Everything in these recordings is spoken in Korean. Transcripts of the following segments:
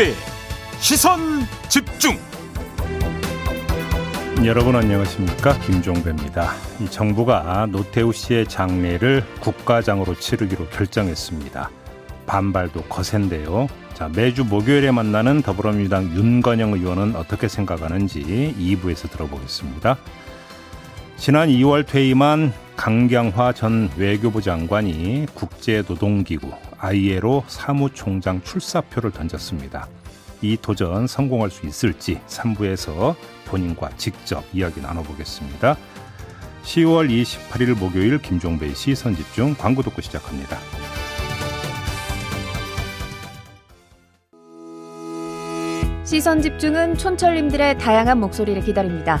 김종배 시선 집중 여러분 안녕하십니까 김종배입니다. 이 정부가 노태우 씨의 장례를 국가장으로 치르기로 결정했습니다. 반발도 거센데요. 자 매주 목요일에 만나는 더불어민주당 윤건영 의원은 어떻게 생각하는지 2부에서 들어보겠습니다. 지난 2월 퇴임한 강경화 전 외교부 장관이 국제노동기구 ILO 사무총장 출사표를 던졌습니다. 이 도전 성공할 수 있을지 3부에서 본인과 직접 이야기 나눠보겠습니다. 10월 28일 목요일 김종배의 시선 집중 광고 듣고 시작합니다. 시선 집중은 촌철님들의 다양한 목소리를 기다립니다.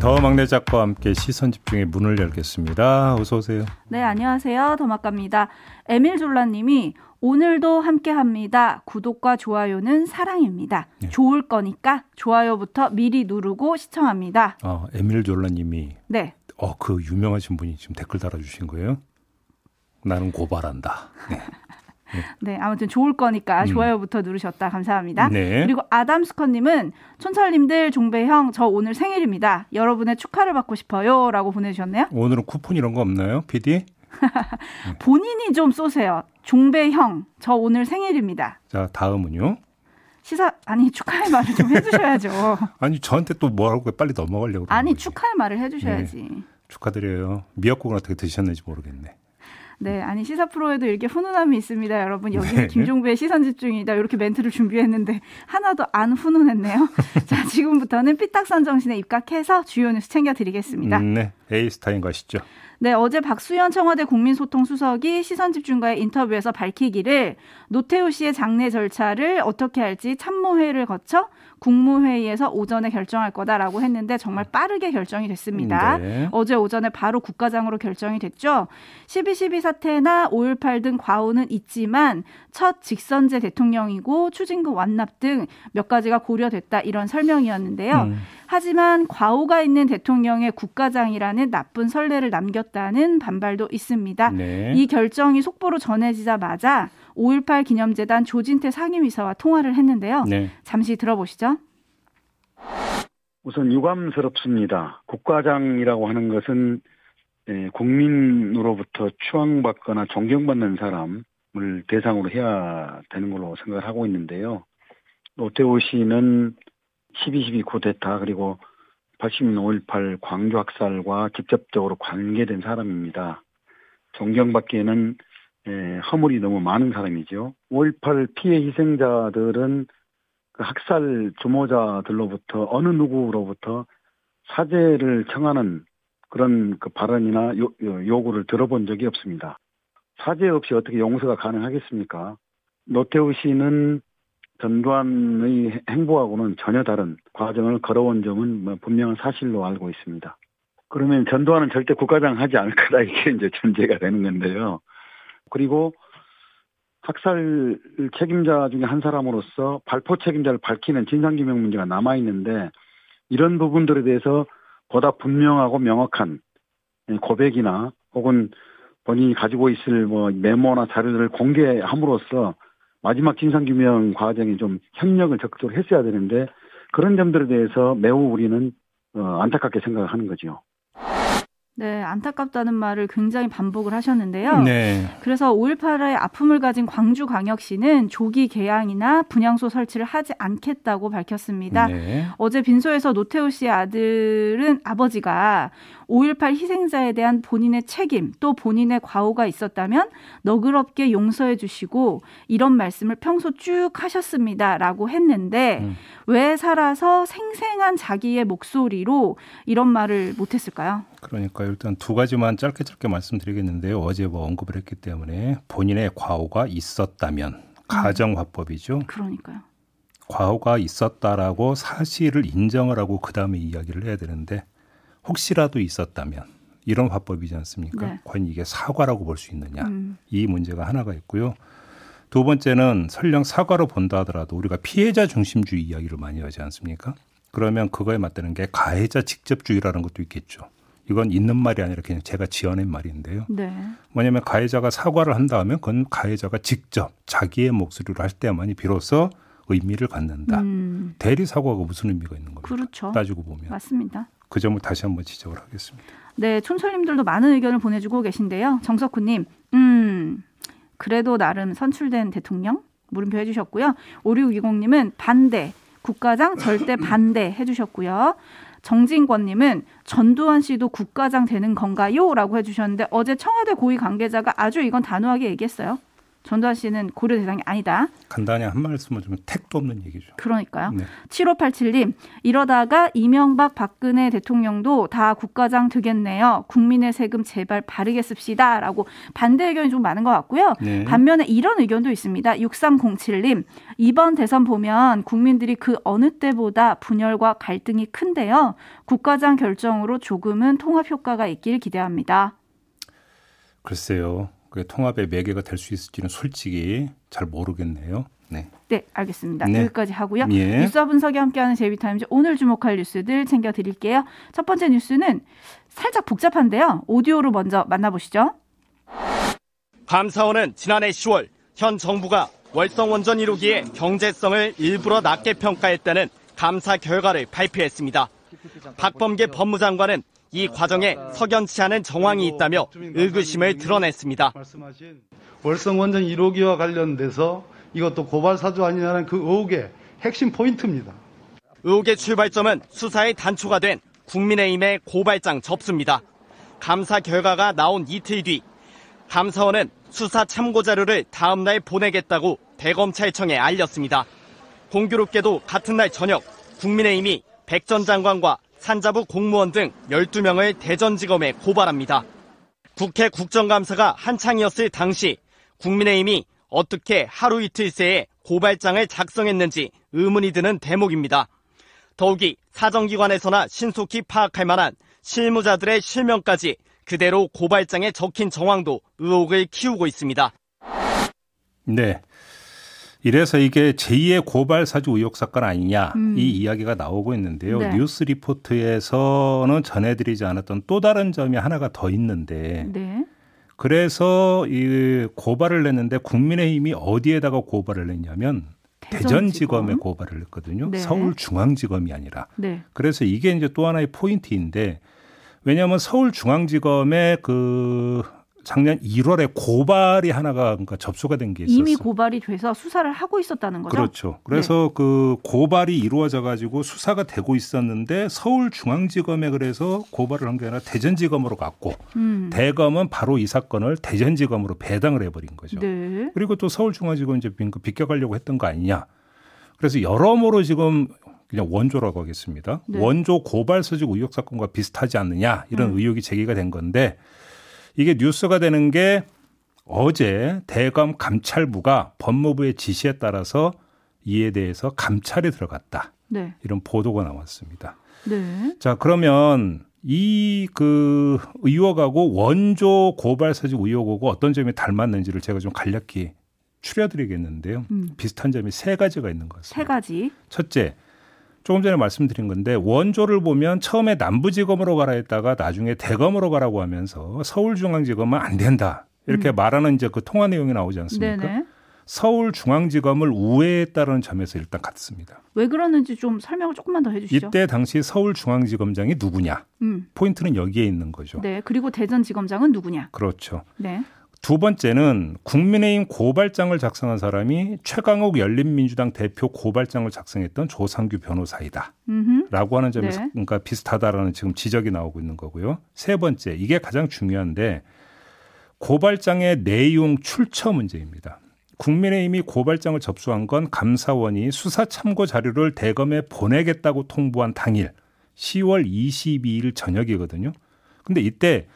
더 막내 작가와 함께 시선 집중의 문을 열겠습니다. 어서 오세요. 네, 안녕하세요. 더 막갑니다. 에밀 졸라님이 오늘도 함께합니다. 구독과 좋아요는 사랑입니다. 네. 좋을 거니까 좋아요부터 미리 누르고 시청합니다. 어, 에밀 졸라님이 네. 어, 그 유명하신 분이 지금 댓글 달아주신 거예요? 나는 고발한다. 네. 네. 네, 아무튼 좋을 거니까 음. 좋아요부터 누르셨다. 감사합니다. 네. 그리고 아담스컷님은 촌철님들 종배형 저 오늘 생일입니다. 여러분의 축하를 받고 싶어요 라고 보내주셨네요. 오늘은 쿠폰 이런 거 없나요, PD? 본인이 좀 쏘세요. 종배형 저 오늘 생일입니다. 자 다음은요. 시사 아니 축하의 말을 좀 해주셔야죠. 아니 저한테 또 뭐라고 빨리 넘어가려고. 아니 거지. 축하의 말을 해주셔야지. 네. 축하드려요. 미역국은 어떻게 드셨는지 모르겠네. 네, 아니 시사 프로에도 이렇게 훈훈함이 있습니다, 여러분. 여기는 네. 김종배의 시선 집중이다. 이렇게 멘트를 준비했는데 하나도 안 훈훈했네요. 자, 지금부터는 삐딱선 정신에 입각해서 주요 뉴스 챙겨드리겠습니다. 음, 네, 에이스타인 가시죠. 네, 어제 박수현 청와대 국민소통수석이 시선집중과의 인터뷰에서 밝히기를 노태우 씨의 장례 절차를 어떻게 할지 참모회를 거쳐 국무회의에서 오전에 결정할 거다라고 했는데 정말 빠르게 결정이 됐습니다. 네. 어제 오전에 바로 국가장으로 결정이 됐죠. 12.12 사태나 5.18 등 과오는 있지만 첫 직선제 대통령이고 추징금 완납 등 몇 가지가 고려됐다 이런 설명이었는데요. 음. 하지만 과오가 있는 대통령의 국가장이라는 나쁜 선례를 남겼다는 반발도 있습니다. 네. 이 결정이 속보로 전해지자마자 5.18 기념재단 조진태 상임이사와 통화를 했는데요. 네. 잠시 들어보시죠. 우선 유감스럽습니다. 국가장이라고 하는 것은 예, 국민으로부터 추앙받거나 존경받는 사람을 대상으로 해야 되는 걸로 생각을 하고 있는데요. 노태우 씨는 12.12 쿠데타 그리고 80년 5.18 광주 학살과 직접적으로 관계된 사람입니다. 존경받기에는 예, 허물이 너무 많은 사람이죠. 5.18 피해 희생자들은 그 학살 주모자들로부터 어느 누구로부터 사죄를 청하는 그런 그 발언이나 요, 요구를 들어본 적이 없습니다. 사죄 없이 어떻게 용서가 가능하겠습니까? 노태우 씨는 전두환의 행보하고는 전혀 다른 과정을 걸어온 점은 뭐 분명한 사실로 알고 있습니다. 그러면 전두환은 절대 국가장 하지 않을 거다 이게 이제 전제가 되는 건데요. 그리고 학살 책임자 중에 한 사람으로서 발포 책임자를 밝히는 진상규명 문제가 남아 있는데 이런 부분들에 대해서 보다 분명하고 명확한 고백이나 혹은 본인이 가지고 있을 뭐 메모나 자료들을 공개함으로써 마지막 진상규명 과정에 좀 협력을 적극적으로 했어야 되는데 그런 점들에 대해서 매우 우리는 어, 안타깝게 생각하는 거죠. 네, 안타깝다는 말을 굉장히 반복을 하셨는데요. 네. 그래서 5.18의 아픔을 가진 광주광역시는 조기 개항이나 분향소 설치를 하지 않겠다고 밝혔습니다. 네. 어제 빈소에서 노태우 씨의 아들은 아버지가 5.18 희생자에 대한 본인의 책임 또 본인의 과오가 있었다면 너그럽게 용서해 주시고 이런 말씀을 평소 쭉 하셨습니다 라고 했는데 음. 왜 살아서 생생한 자기의 목소리로 이런 말을 못했을까요? 그러니까 일단 두 가지만 짧게 짧게 말씀드리겠는데요. 어제 뭐 언급을 했기 때문에 본인의 과오가 있었다면 가정화법이죠. 그러니까요. 과오가 있었다라고 사실을 인정을 하고 그 다음에 이야기를 해야 되는데 혹시라도 있었다면 이런 화법이지 않습니까? 네. 과연 이게 사과라고 볼 수 있느냐? 음. 이 문제가 하나가 있고요. 두 번째는 설령 사과로 본다 하더라도 우리가 피해자 중심주의 이야기를 많이 하지 않습니까? 그러면 그거에 맞다는 게 가해자 직접주의라는 것도 있겠죠. 이건 있는 말이 아니라 그냥 제가 지어낸 말인데요. 네. 뭐냐면 가해자가 사과를 한다 하면 그건 가해자가 직접 자기의 목소리로 할 때만이 비로소 의미를 갖는다. 음. 대리 사과가 무슨 의미가 있는 겁니까? 그렇죠. 따지고 보면 맞습니다. 그 점을 다시 한번 지적을 하겠습니다. 네, 촌철님들도 많은 의견을 보내주고 계신데요. 정석훈님, 음, 그래도 나름 선출된 대통령? 물음표 해주셨고요. 5620님은 반대, 국가장 절대 반대 해주셨고요. 정진권님은 전두환 씨도 국가장 되는 건가요? 라고 해주셨는데 어제 청와대 고위 관계자가 아주 이건 단호하게 얘기했어요. 전두환 씨는 고려 대상이 아니다. 간단히 한 말씀을 좀 택도 없는 얘기죠. 그러니까요. 네. 7587님, 이러다가 이명박 박근혜 대통령도 다 국가장 되겠네요. 국민의 세금 제발 바르게 씁시다. 라고 반대 의견이 좀 많은 것 같고요. 네. 반면에 이런 의견도 있습니다. 6307님, 이번 대선 보면 국민들이 그 어느 때보다 분열과 갈등이 큰데요. 국가장 결정으로 조금은 통합 효과가 있길 기대합니다. 글쎄요. 그게 통합의 매개가 될 수 있을지는 솔직히 잘 모르겠네요. 네. 네, 알겠습니다. 네. 여기까지 하고요. 예. 뉴스와 분석이 함께하는 제이비타임즈 오늘 주목할 뉴스들 챙겨드릴게요. 첫 번째 뉴스는 살짝 복잡한데요. 오디오로 먼저 만나보시죠. 감사원은 지난해 10월 현 정부가 월성 원전 1호기의 경제성을 일부러 낮게 평가했다는 감사 결과를 발표했습니다. 박범계 법무장관은 이 과정에 석연치 않은 정황이 있다며 의구심을 드러냈습니다. 월성 원전 1호기와 관련돼서 이것도 고발 사주 아니냐는 그 의혹의 핵심 포인트입니다. 의혹의 출발점은 수사의 단초가 된 국민의힘의 고발장 접수입니다. 감사 결과가 나온 이틀 뒤 감사원은 수사 참고 자료를 다음 날 보내겠다고 대검찰청에 알렸습니다. 공교롭게도 같은 날 저녁 국민의힘이 백 전 장관과 산자부 공무원 등 12명을 대전지검에 고발합니다. 국회 국정감사가 한창이었을 당시 국민의힘이 어떻게 하루 이틀 새에 고발장을 작성했는지 의문이 드는 대목입니다. 더욱이 사정기관에서나 신속히 파악할 만한 실무자들의 실명까지 그대로 고발장에 적힌 정황도 의혹을 키우고 있습니다. 네. 이래서 이게 제2의 고발 사주 의혹 사건 아니냐 음. 이 이야기가 나오고 있는데요. 네. 뉴스 리포트에서는 전해드리지 않았던 또 다른 점이 하나가 더 있는데 네. 그래서 이 고발을 냈는데 국민의힘이 어디에다가 고발을 냈냐면 대전지검. 대전지검에 고발을 했거든요. 네. 서울중앙지검이 아니라. 네. 그래서 이게 이제 또 하나의 포인트인데 왜냐하면 서울중앙지검에 그 작년 1월에 고발이 하나가 그러니까 접수가 된 게 있었어요. 이미 고발이 돼서 수사를 하고 있었다는 거죠. 그렇죠. 그래서 그 고발이 이루어져 가지고 수사가 되고 있었는데 서울중앙지검에 그래서 고발을 한 게 아니라 대전지검으로 갔고 음. 대검은 바로 이 사건을 대전지검으로 배당을 해버린 거죠. 네. 그리고 또 서울중앙지검 이제 비- 비껴가려고 했던 거 아니냐. 그래서 여러모로 지금 그냥 원조라고 하겠습니다. 네. 원조 고발 서식 의혹 사건과 비슷하지 않느냐 이런 음. 의혹이 제기가 된 건데 이게 뉴스가 되는 게 어제 대검 감찰부가 법무부의 지시에 따라서 이에 대해서 감찰에 들어갔다. 네. 이런 보도가 나왔습니다. 네. 자, 그러면 이 그 의혹하고 원조 고발 서식 의혹하고 어떤 점이 닮았는지를 제가 좀 간략히 추려드리겠는데요. 음. 비슷한 점이 세 가지가 있는 것세 같습니다. 가지. 첫째, 조금 전에 말씀드린 건데 원조를 보면 처음에 남부지검으로 가라 했다가 나중에 대검으로 가라고 하면서 서울중앙지검은 안 된다. 이렇게 말하는 이제 그 통화 내용이 나오지 않습니까? 음. 네네. 서울중앙지검을 우회했다는 점에서 일단 같습니다. 왜 그러는지 좀 설명을 조금만 더 해주시죠. 이때 당시 서울중앙지검장이 누구냐? 음. 포인트는 여기에 있는 거죠. 네. 그리고 대전지검장은 누구냐? 그렇죠. 네. 두 번째는 국민의힘 고발장을 작성한 사람이 최강욱 열린민주당 대표 고발장을 작성했던 조상규 변호사이다. 음. 라고 하는 점에서 네. 그러니까 비슷하다라는 지금 지적이 나오고 있는 거고요. 세 번째, 이게 가장 중요한데 고발장의 내용 출처 문제입니다. 국민의힘이 고발장을 접수한 건 감사원이 수사 참고 자료를 대검에 보내겠다고 통보한 당일 10월 22일 저녁이거든요. 근데 이때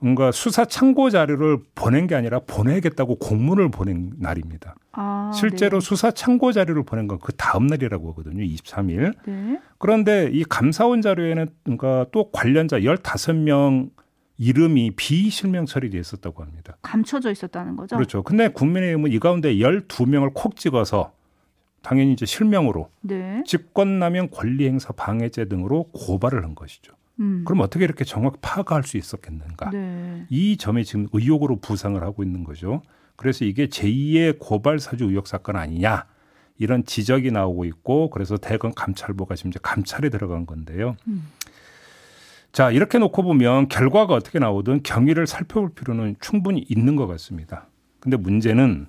뭔가 수사 참고 자료를 보낸 게 아니라 보내겠다고 공문을 보낸 날입니다. 아, 실제로 네. 수사 참고 자료를 보낸 건 그 다음 날이라고 하거든요. 23일. 네. 그런데 이 감사원 자료에는 뭔가 또 관련자 15명 이름이 비실명 처리돼 있었다고 합니다. 감춰져 있었다는 거죠. 그렇죠. 근데 국민의힘은 이 가운데 12명을 콕 찍어서 당연히 이제 실명으로 네. 직권남용 권리행사 방해죄 등으로 고발을 한 것이죠. 음. 그럼 어떻게 이렇게 정확 파악할 수 있었겠는가? 네. 이 점이 지금 의혹으로 부상을 하고 있는 거죠. 그래서 이게 제2의 고발 사주 의혹 사건 아니냐 이런 지적이 나오고 있고 그래서 대검 감찰부가 지금 이제 감찰에 들어간 건데요. 음. 자 이렇게 놓고 보면 결과가 어떻게 나오든 경위를 살펴볼 필요는 충분히 있는 것 같습니다. 근데 문제는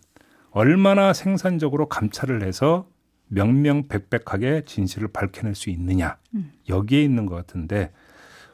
얼마나 생산적으로 감찰을 해서 명명백백하게 진실을 밝혀낼 수 있느냐 음. 여기에 있는 것 같은데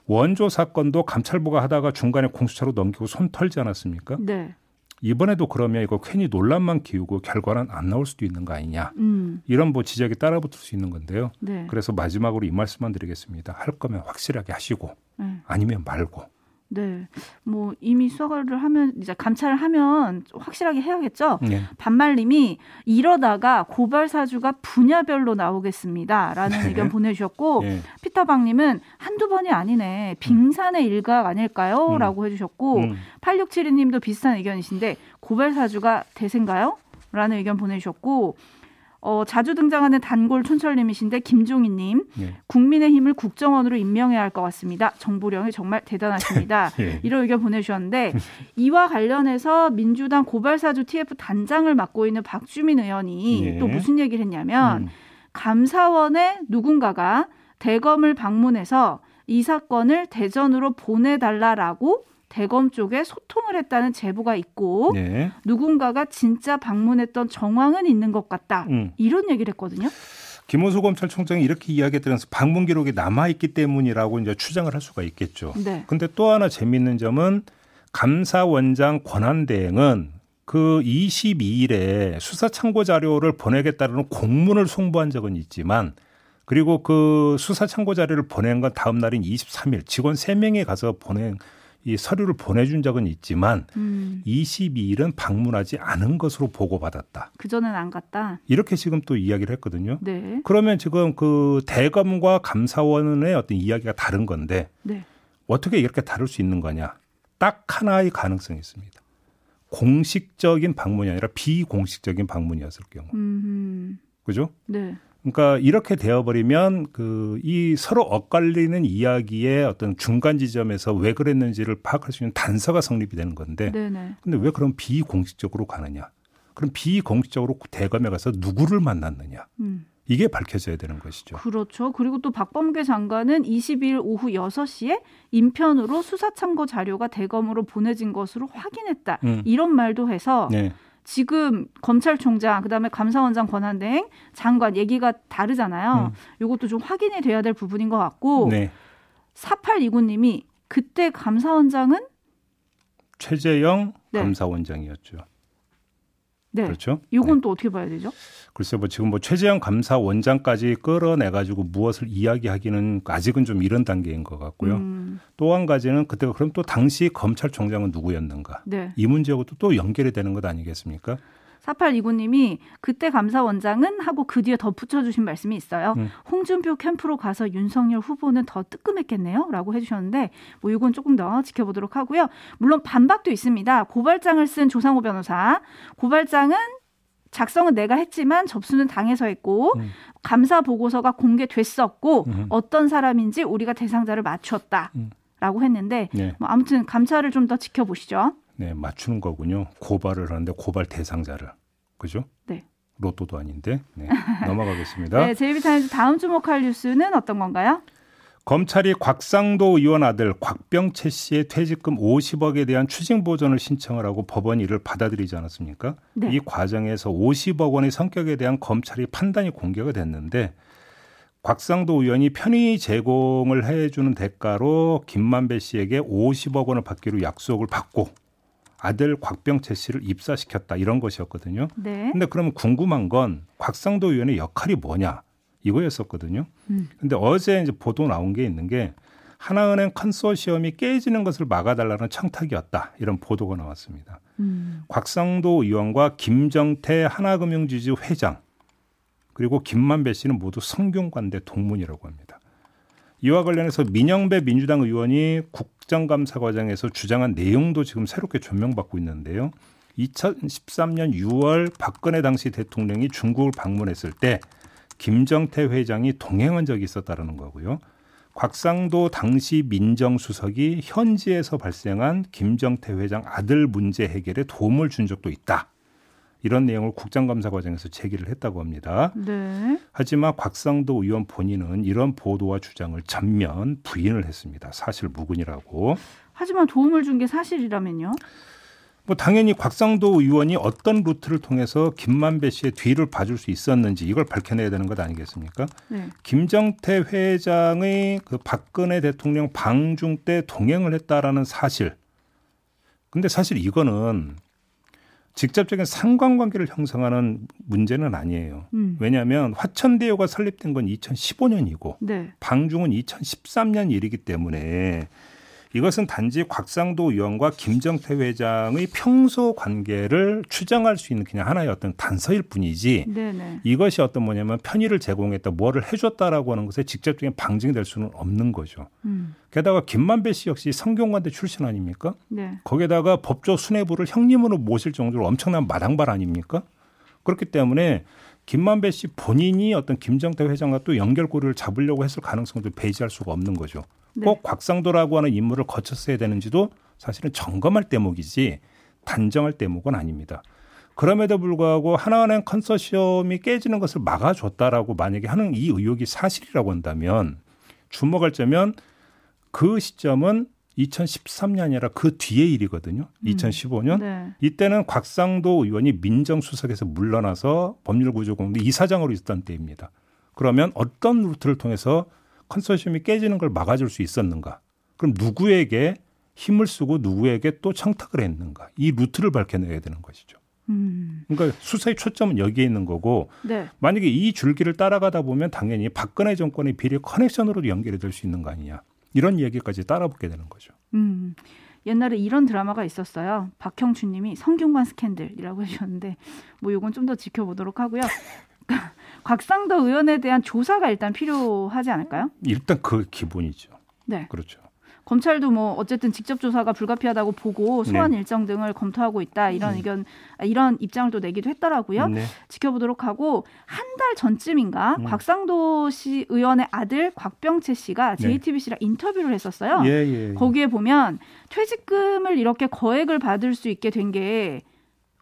원조 사건도 감찰부가 하다가 중간에 공수처로 넘기고 손 털지 않았습니까? 네. 이번에도 그러면 이거 괜히 논란만 키우고 결과는 안 나올 수도 있는 거 아니냐 음. 이런 뭐 지적이 따라붙을 수 있는 건데요. 네. 그래서 마지막으로 이 말씀만 드리겠습니다. 할 거면 확실하게 하시고 네. 아니면 말고 네. 뭐 이미 수사를 하면 이제 감찰을 하면 확실하게 해야겠죠. 네. 반말님이 이러다가 고발 사주가 분야별로 나오겠습니다라는 네. 의견 보내주셨고 예. 피터방님은 한두 번이 아니네 빙산의 일각 아닐까요?라고 해주셨고 음. 8672님도 비슷한 의견이신데 고발 사주가 대세인가요? 라는 의견 보내주셨고 어, 자주 등장하는 단골 촌철님이신데 김종희님 예. 국민의힘을 국정원으로 임명해야 할 것 같습니다. 정보령이 정말 대단하십니다. 예. 이런 의견 보내주셨는데 이와 관련해서 민주당 고발사주 TF 단장을 맡고 있는 박주민 의원이 예. 또 무슨 얘기를 했냐면 음. 감사원의 누군가가 대검을 방문해서 이 사건을 대전으로 보내달라라고 대검 쪽에 소통을 했다는 제보가 있고 예. 누군가가 진짜 방문했던 정황은 있는 것 같다. 음. 이런 얘기를 했거든요. 김호수 검찰총장이 이렇게 이야기했다면서 방문 기록이 남아 있기 때문이라고 이제 추정을 할 수가 있겠죠. 네. 근데 또 하나 재미있는 점은 감사원장 권한 대행은 그 22일에 수사 참고 자료를 보내겠다는 공문을 송부한 적은 있지만 그리고 그 수사 참고 자료를 보낸 건 다음 날인 23일 직원 3명이 가서 보낸 이 서류를 보내준 적은 있지만 음, 22일은 방문하지 않은 것으로 보고받았다. 그전엔 안 갔다. 이렇게 지금 또 이야기를 했거든요. 네. 그러면 지금 그 대검과 감사원의 어떤 이야기가 다른 건데 네. 어떻게 이렇게 다룰 수 있는 거냐? 딱 하나의 가능성이 있습니다. 공식적인 방문이 아니라 비공식적인 방문이었을 경우. 음, 그죠? 네. 그러니까 이렇게 되어버리면 그 이 서로 엇갈리는 이야기의 어떤 중간 지점에서 왜 그랬는지를 파악할 수 있는 단서가 성립이 되는 건데 네네. 근데 왜 그럼 비공식적으로 가느냐? 그럼 비공식적으로 대검에 가서 누구를 만났느냐? 음. 이게 밝혀져야 되는 것이죠. 그렇죠. 그리고 또 박범계 장관은 22일 오후 6시에 인편으로 수사 참고 자료가 대검으로 보내진 것으로 확인했다. 음. 이런 말도 해서 네. 지금 검찰총장 그다음에 감사원장 권한대행 장관 얘기가 다르잖아요. 이것도 좀 확인이 돼야 될 부분인 것 같고 음. 네. 4829님이 그때 감사원장은 최재영 네. 감사원장이었죠. 네. 그렇죠? 이건 네. 또 어떻게 봐야 되죠? 글쎄 뭐 지금 뭐 최재형 감사원장까지 끌어내 가지고 무엇을 이야기하기는 아직은 좀 이런 단계인 것 같고요. 음, 또한 가지는 그때 그럼 또 당시 검찰총장은 누구였는가? 네. 이 문제하고도 또 연결이 되는 것 아니겠습니까? 4829님이 그때 감사원장은 하고 그 뒤에 덧붙여 주신 말씀이 있어요. 음. 홍준표 캠프로 가서 윤석열 후보는 더 뜨끔했겠네요. 라고 해주셨는데 뭐 이건 조금 더 지켜보도록 하고요. 물론 반박도 있습니다. 고발장을 쓴 조상호 변호사. 고발장은 작성은 내가 했지만 접수는 당해서 했고 음. 감사 보고서가 공개됐었고 음. 어떤 사람인지 우리가 대상자를 맞췄다. 음. 라고 했는데 네. 뭐 아무튼 감찰을 좀더 지켜보시죠. 네, 맞추는 거군요. 고발을 하는데 고발 대상자를. 그죠? 네. 로또도 아닌데. 네. 넘어가겠습니다. 네, 제이비타임즈 다음 주목할 뉴스는 어떤 건가요? 검찰이 곽상도 의원 아들 곽병채 씨의 퇴직금 50억에 대한 추징 보전을 신청을 하고 법원이 이를 받아들이지 않았습니까? 네. 이 과정에서 50억 원의 성격에 대한 검찰이 판단이 공개가 됐는데 곽상도 의원이 편의 제공을 해주는 대가로 김만배 씨에게 50억 원을 받기로 약속을 받고 아들 곽병채 씨를 입사시켰다 이런 것이었거든요. 네. 근데 그러면 궁금한 건 곽상도 의원의 역할이 뭐냐 이거였었거든요. 음. 근데 어제 이제 보도 나온 게 있는 게 하나은행 컨소시엄이 깨지는 것을 막아달라는 청탁이었다. 이런 보도가 나왔습니다. 음. 곽상도 의원과 김정태 하나금융지주 회장 그리고 김만배 씨는 모두 성균관대 동문이라고 합니다. 이와 관련해서 민영배 민주당 의원이 국정감사 과정에서 주장한 내용도 지금 새롭게 조명받고 있는데요. 2013년 6월 박근혜 당시 대통령이 중국을 방문했을 때 김정태 회장이 동행한 적이 있었다는 거고요. 곽상도 당시 민정수석이 현지에서 발생한 김정태 회장 아들 문제 해결에 도움을 준 적도 있다. 이런 내용을 국정감사 과정에서 제기를 했다고 합니다. 네. 하지만 곽상도 의원 본인은 이런 보도와 주장을 전면 부인을 했습니다. 사실 무근이라고. 하지만 도움을 준 게 사실이라면요? 뭐 당연히 곽상도 의원이 어떤 루트를 통해서 김만배 씨의 뒤를 봐줄 수 있었는지 이걸 밝혀내야 되는 것 아니겠습니까? 네. 김정태 회장의 그 박근혜 대통령 방중 때 동행을 했다라는 사실. 근데 사실 이거는 직접적인 상관관계를 형성하는 문제는 아니에요. 음. 왜냐하면 화천대유가 설립된 건 2015년이고 네. 방중은 2013년 일이기 때문에 이것은 단지 곽상도 의원과 김정태 회장의 평소 관계를 추정할 수 있는 그냥 하나의 어떤 단서일 뿐이지 네네. 이것이 어떤 뭐냐면 편의를 제공했다, 뭐를 해줬다라고 하는 것에 직접적인 방증이 될 수는 없는 거죠. 음. 게다가 김만배 씨 역시 성균관대 출신 아닙니까? 네. 거기에다가 법조 수뇌부를 형님으로 모실 정도로 엄청난 마당발 아닙니까? 그렇기 때문에 김만배 씨 본인이 어떤 김정태 회장과 또 연결고리를 잡으려고 했을 가능성도 배제할 수가 없는 거죠. 네. 꼭 곽상도라고 하는 인물을 거쳤어야 되는지도 사실은 점검할 대목이지 단정할 대목은 아닙니다. 그럼에도 불구하고 하나은행 컨소시엄이 깨지는 것을 막아줬다라고 만약에 하는 이 의혹이 사실이라고 한다면 주목할 점은 그 시점은 2013년이 아니라 그 뒤의 일이거든요. 2015년. 음. 네. 이때는 곽상도 의원이 민정수석에서 물러나서 법률구조공대 이사장으로 있었던 때입니다. 그러면 어떤 루트를 통해서 컨소시엄이 깨지는 걸 막아줄 수 있었는가? 그럼 누구에게 힘을 쓰고 누구에게 또 청탁을 했는가? 이 루트를 밝혀내야 되는 것이죠. 음. 그러니까 수사의 초점은 여기에 있는 거고 네. 만약에 이 줄기를 따라가다 보면 당연히 박근혜 정권의 비리 커넥션으로도 연결이 될 수 있는 거 아니냐 이런 얘기까지 따라붙게 되는 거죠. 음. 옛날에 이런 드라마가 있었어요. 박형춘님이 성균관 스캔들이라고 해주셨는데 뭐 이건 좀 더 지켜보도록 하고요. 곽상도 의원에 대한 조사가 일단 필요하지 않을까요? 일단 그 기본이죠. 네. 그렇죠. 검찰도 뭐 어쨌든 직접 조사가 불가피하다고 보고 소환 네. 일정 등을 검토하고 있다 이런 음. 의견 아, 이런 입장을 또 내기도 했더라고요. 네. 지켜보도록 하고 한 달 전쯤인가 음. 곽상도 씨 의원의 아들 곽병채 씨가 JTBC랑 네. 인터뷰를 했었어요. 예, 예, 예. 거기에 보면 퇴직금을 이렇게 거액을 받을 수 있게 된게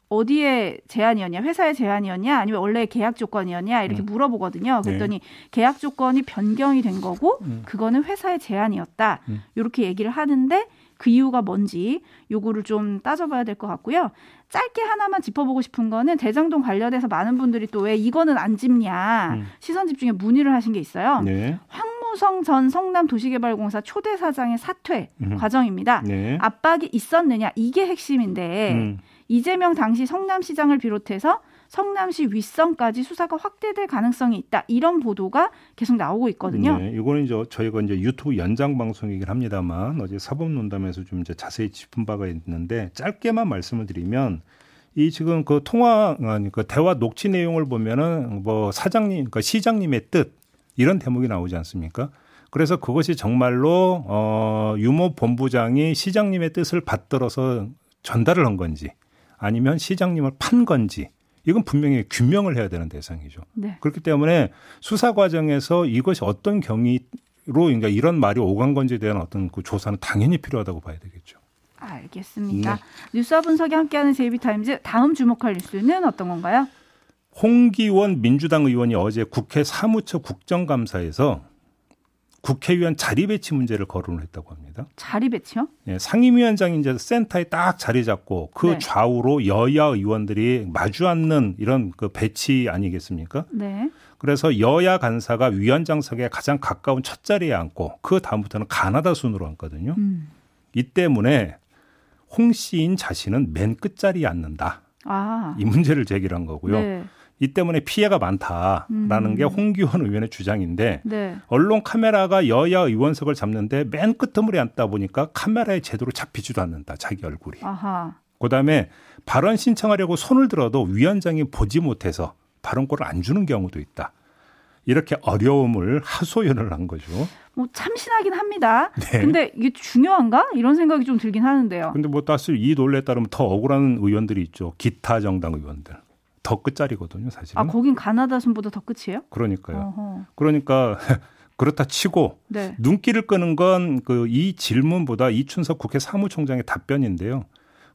어디에 제한이었냐, 회사의 제한이었냐, 아니면 원래 계약 조건이었냐 이렇게 음. 물어보거든요. 네. 그랬더니 네. 계약 조건이 변경이 된 거고 음. 그거는 회사의 제한이었다. 음. 이렇게 얘기를 하는데 그 이유가 뭔지 요거를 좀 따져봐야 될 것 같고요. 짧게 하나만 짚어보고 싶은 거는 대장동 관련해서 많은 분들이 또 왜 이거는 안 짚냐 음. 시선 집중에 문의를 하신 게 있어요. 네. 황무성 전 성남도시개발공사 초대 사장의 사퇴 음. 과정입니다. 네. 압박이 있었느냐 이게 핵심인데. 음. 이재명 당시 성남시장을 비롯해서 성남시 윗선까지 수사가 확대될 가능성이 있다. 이런 보도가 계속 나오고 있거든요. 네, 이거는 이제 저희가 이제 유튜브 연장 방송이긴 합니다만 어제 사법논담에서 좀 이제 자세히 짚은 바가 있는데 짧게만 말씀을 드리면 이 지금 그 통화 아니 그 대화 녹취 내용을 보면은 뭐 사장님 그 시장님의 뜻 이런 대목이 나오지 않습니까? 그래서 그것이 정말로 어 유모 본부장이 시장님의 뜻을 받들어서 전달을 한 건지 아니면 시장님을 판 건지 이건 분명히 규명을 해야 되는 대상이죠. 네. 그렇기 때문에 수사 과정에서 이것이 어떤 경위로 그러니까 이런 말이 오간 건지에 대한 어떤 그 조사는 당연히 필요하다고 봐야 되겠죠. 알겠습니다. 네. 뉴스와 분석이 함께하는 JB타임즈 다음 주목할 뉴스는 어떤 건가요? 홍기원 민주당 의원이 어제 국회 사무처 국정감사에서 국회의원 자리 배치 문제를 거론을 했다고 합니다. 자리 배치요? 네, 상임위원장이 이제 센터에 딱 자리 잡고 그 네. 좌우로 여야 의원들이 마주 앉는 이런 그 배치 아니겠습니까? 네. 그래서 여야 간사가 위원장석에 가장 가까운 첫 자리에 앉고 그 다음부터는 가나다 순으로 앉거든요. 음. 이 때문에 홍 씨인 자신은 맨 끝자리에 앉는다. 아. 이 문제를 제기한 거고요. 네. 이 때문에 피해가 많다라는 음. 게 홍기원 의원의 주장인데 네. 언론 카메라가 여야 의원석을 잡는데 맨 끄트머리 앉다 보니까 카메라에 제대로 잡히지도 않는다. 자기 얼굴이. 아하. 그다음에 발언 신청하려고 손을 들어도 위원장이 보지 못해서 발언권을 안 주는 경우도 있다. 이렇게 어려움을 하소연을 한 거죠. 뭐 참신하긴 합니다. 네. 근데 이게 중요한가? 이런 생각이 좀 들긴 하는데요. 근데 뭐 사실 이 논리에 따르면 더 억울한 의원들이 있죠. 기타 정당 의원들. 더 끝자리거든요, 사실은. 아, 거긴 가나다 순보다 더 끝이에요? 그러니까요. 어허. 그러니까 그렇다 치고 네. 눈길을 끄는 건 그 이 질문보다 이춘석 국회 사무총장의 답변인데요.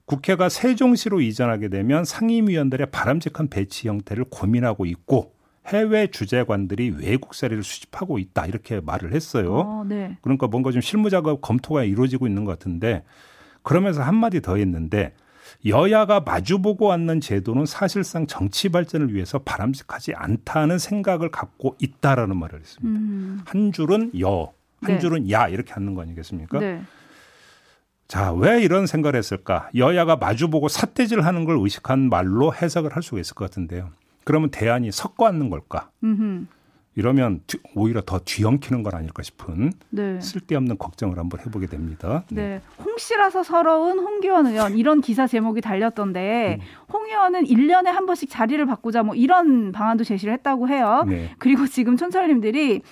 국회가 세종시로 이전하게 되면 상임위원들의 바람직한 배치 형태를 고민하고 있고 해외 주재관들이 외국 사례를 수집하고 있다 이렇게 말을 했어요. 어, 네. 그러니까 뭔가 좀 실무 작업 검토가 이루어지고 있는 것 같은데 그러면서 한마디 더 했는데 여야가 마주보고 앉는 제도는 사실상 정치 발전을 위해서 바람직하지 않다는 생각을 갖고 있다라는 말을 했습니다. 음. 한 줄은 여, 한 네. 줄은 야 이렇게 하는 거 아니겠습니까? 네. 자, 왜 이런 생각을 했을까? 여야가 마주보고 삿대질 하는 걸 의식한 말로 해석을 할 수가 있을 것 같은데요. 그러면 대안이 섞어 앉는 걸까? 음흠. 이러면 뒤- 오히려 더 뒤엉키는 건 아닐까 싶은 네. 쓸데없는 걱정을 한번 해보게 됩니다. 네. 홍 씨라서 서러운 홍기원 의원 이런 기사 제목이 달렸던데 음. 홍 의원은 1년에 한 번씩 자리를 바꾸자 뭐 이런 방안도 제시를 했다고 해요. 네. 그리고 지금 촌철님들이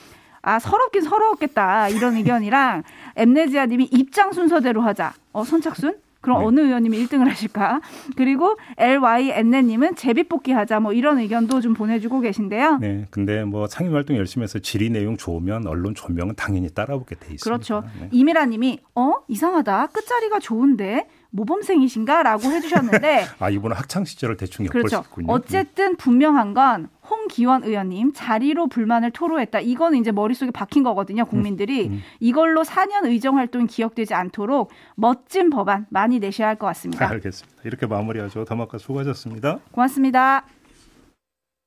아 서럽긴 서러웠겠다 이런 의견이랑 엠네지아님이 입장 순서대로 하자. 어 선착순? 그럼 네. 어느 의원님이 1등을 하실까? 그리고 LYNN님은 제비뽑기 하자 뭐 이런 의견도 좀 보내주고 계신데요. 네. 근데 뭐 상임 활동 열심히 해서 질의 내용 좋으면 언론 조명은 당연히 따라오게 돼 있습니다. 그렇죠. 네. 이미라님이 어 이상하다 끝자리가 좋은데 모범생이신가라고 해주셨는데 아, 이분은 학창 시절을 대충 엿볼 그렇죠. 수 있군요. 어쨌든 분명한 건 홍기원 의원님 자리로 불만을 토로했다. 이거는 이제 머릿속에 박힌 거거든요. 국민들이 음, 음. 이걸로 4년 의정 활동이 기억되지 않도록 멋진 법안 많이 내셔야 할것 네, 같습니다. 알겠습니다. 이렇게 마무리하죠. 더마카 수고하셨습니다. 고맙습니다.